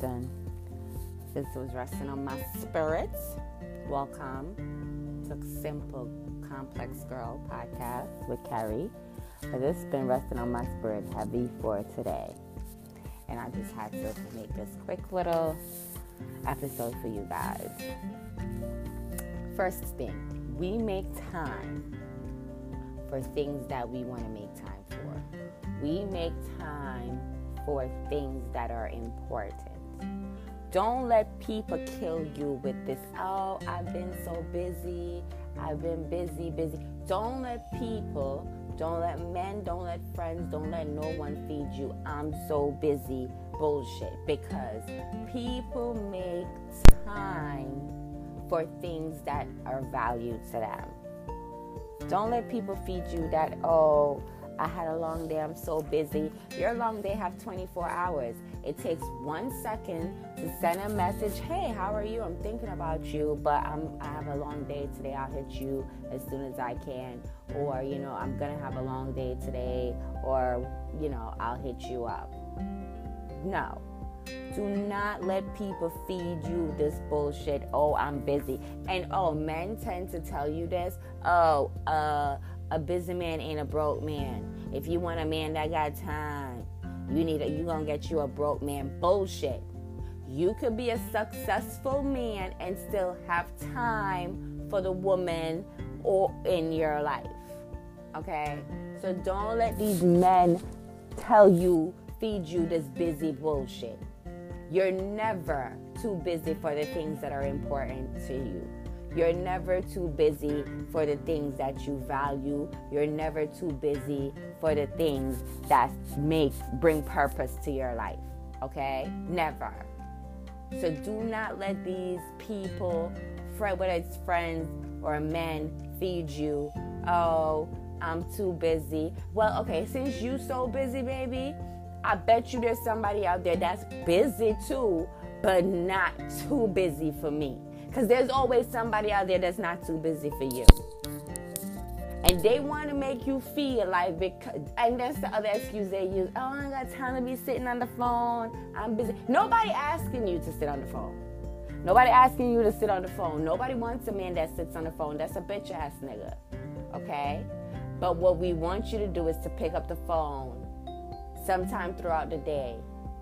listen. This was resting on my spirits. Welcome to Simple Complex Girl podcast with Carrie. But this has been resting on my spirit heavy for today. And I just had to make this quick little episode for you guys. First thing, we make time for things that we want to make time for. We make time for things that are important. Don't let people kill you with this, oh, I've been so busy. I've been busy, busy. Don't let people, don't let men, don't let friends, don't let no one feed you. I'm so busy bullshit because people make time for things that are valued to them. Don't let people feed you that, oh, I had a long day, I'm so busy. Your long day have 24 hours. It takes one second to send a message, hey, how are you? I'm thinking about you, but I'm, I have a long day today. I'll hit you as soon as I can. Or, you know, I'm going to have a long day today, or, you know, I'll hit you up. No. Do not let people feed you this bullshit. Oh, I'm busy. And oh, men tend to tell you this. Oh, uh, a busy man ain't a broke man. If you want a man that got time, you need a you gonna get you a broke man. Bullshit. You could be a successful man and still have time for the woman or in your life. Okay? So don't let these men tell you, feed you this busy bullshit. You're never too busy for the things that are important to you. You're never too busy for the things that you value. You're never too busy for the things that make bring purpose to your life. Okay? Never. So do not let these people, whether it's friends or men, feed you. Oh, I'm too busy. Well, okay, since you so busy, baby, I bet you there's somebody out there that's busy too, but not too busy for me. Because there's always somebody out there that's not too busy for you. And they want to make you feel like, because, and that's the other excuse they use. Oh, I ain't got time to be sitting on the phone. I'm busy. Nobody asking you to sit on the phone. Nobody asking you to sit on the phone. Nobody wants a man that sits on the phone. That's a bitch ass nigga. Okay? But what we want you to do is to pick up the phone sometime throughout the day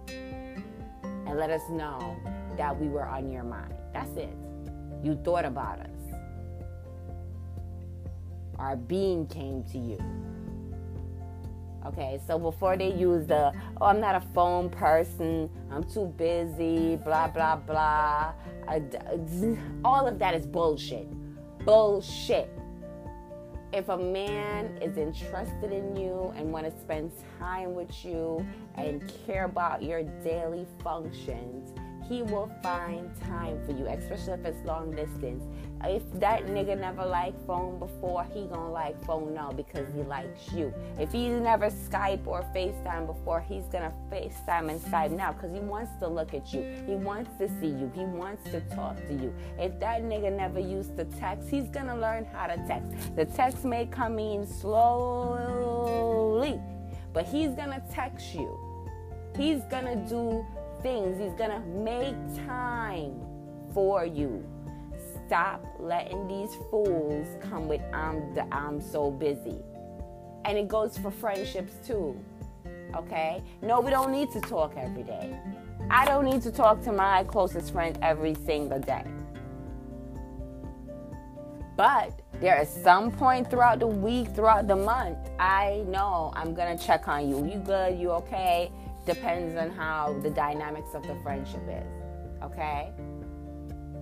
and let us know that we were on your mind. That's it. You thought about us. Our being came to you. Okay, so before they use the, oh, I'm not a phone person, I'm too busy, blah, blah, blah, all of that is bullshit. Bullshit. If a man is interested in you and want to spend time with you and care about your daily functions, he will find time for you, especially if it's long distance. If that nigga never liked phone before, he gonna like phone now because he likes you. If he's never Skype or FaceTime before, he's gonna FaceTime and Skype now because he wants to look at you. He wants to see you. He wants to talk to you. If that nigga never used to text, he's gonna learn how to text. The text may come in slowly, but he's gonna text you. He's gonna do things. He's going to make time for you. Stop letting these fools come with I'm the, I'm so busy. And it goes for friendships too. Okay? No, we don't need to talk every day. I don't need to talk to my closest friend every single day. But there is some point throughout the week, throughout the month, I know I'm gonna check on you. You good? You okay? Depends on how the dynamics of the friendship is. Okay?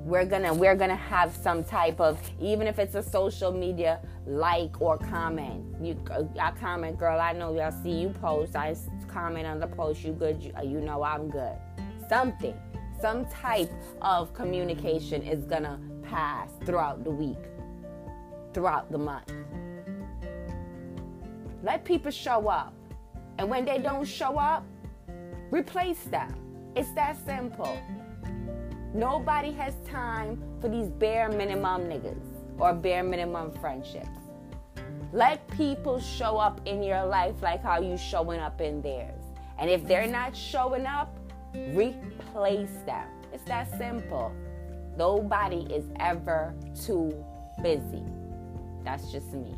We're gonna we're gonna have some type of even if it's a social media like or comment. You I comment, girl. I know y'all see you post. I comment on the post. You good? You, you know I'm good. Something, some type of communication is gonna pass throughout the week, throughout the month. Let people show up, and when they don't show up, Replace them. It's that simple. Nobody has time for these bare minimum niggas or bare minimum friendships. Let people show up in your life like how you showing up in theirs. And if they're not showing up, replace them. It's that simple. Nobody is ever too busy. That's just me.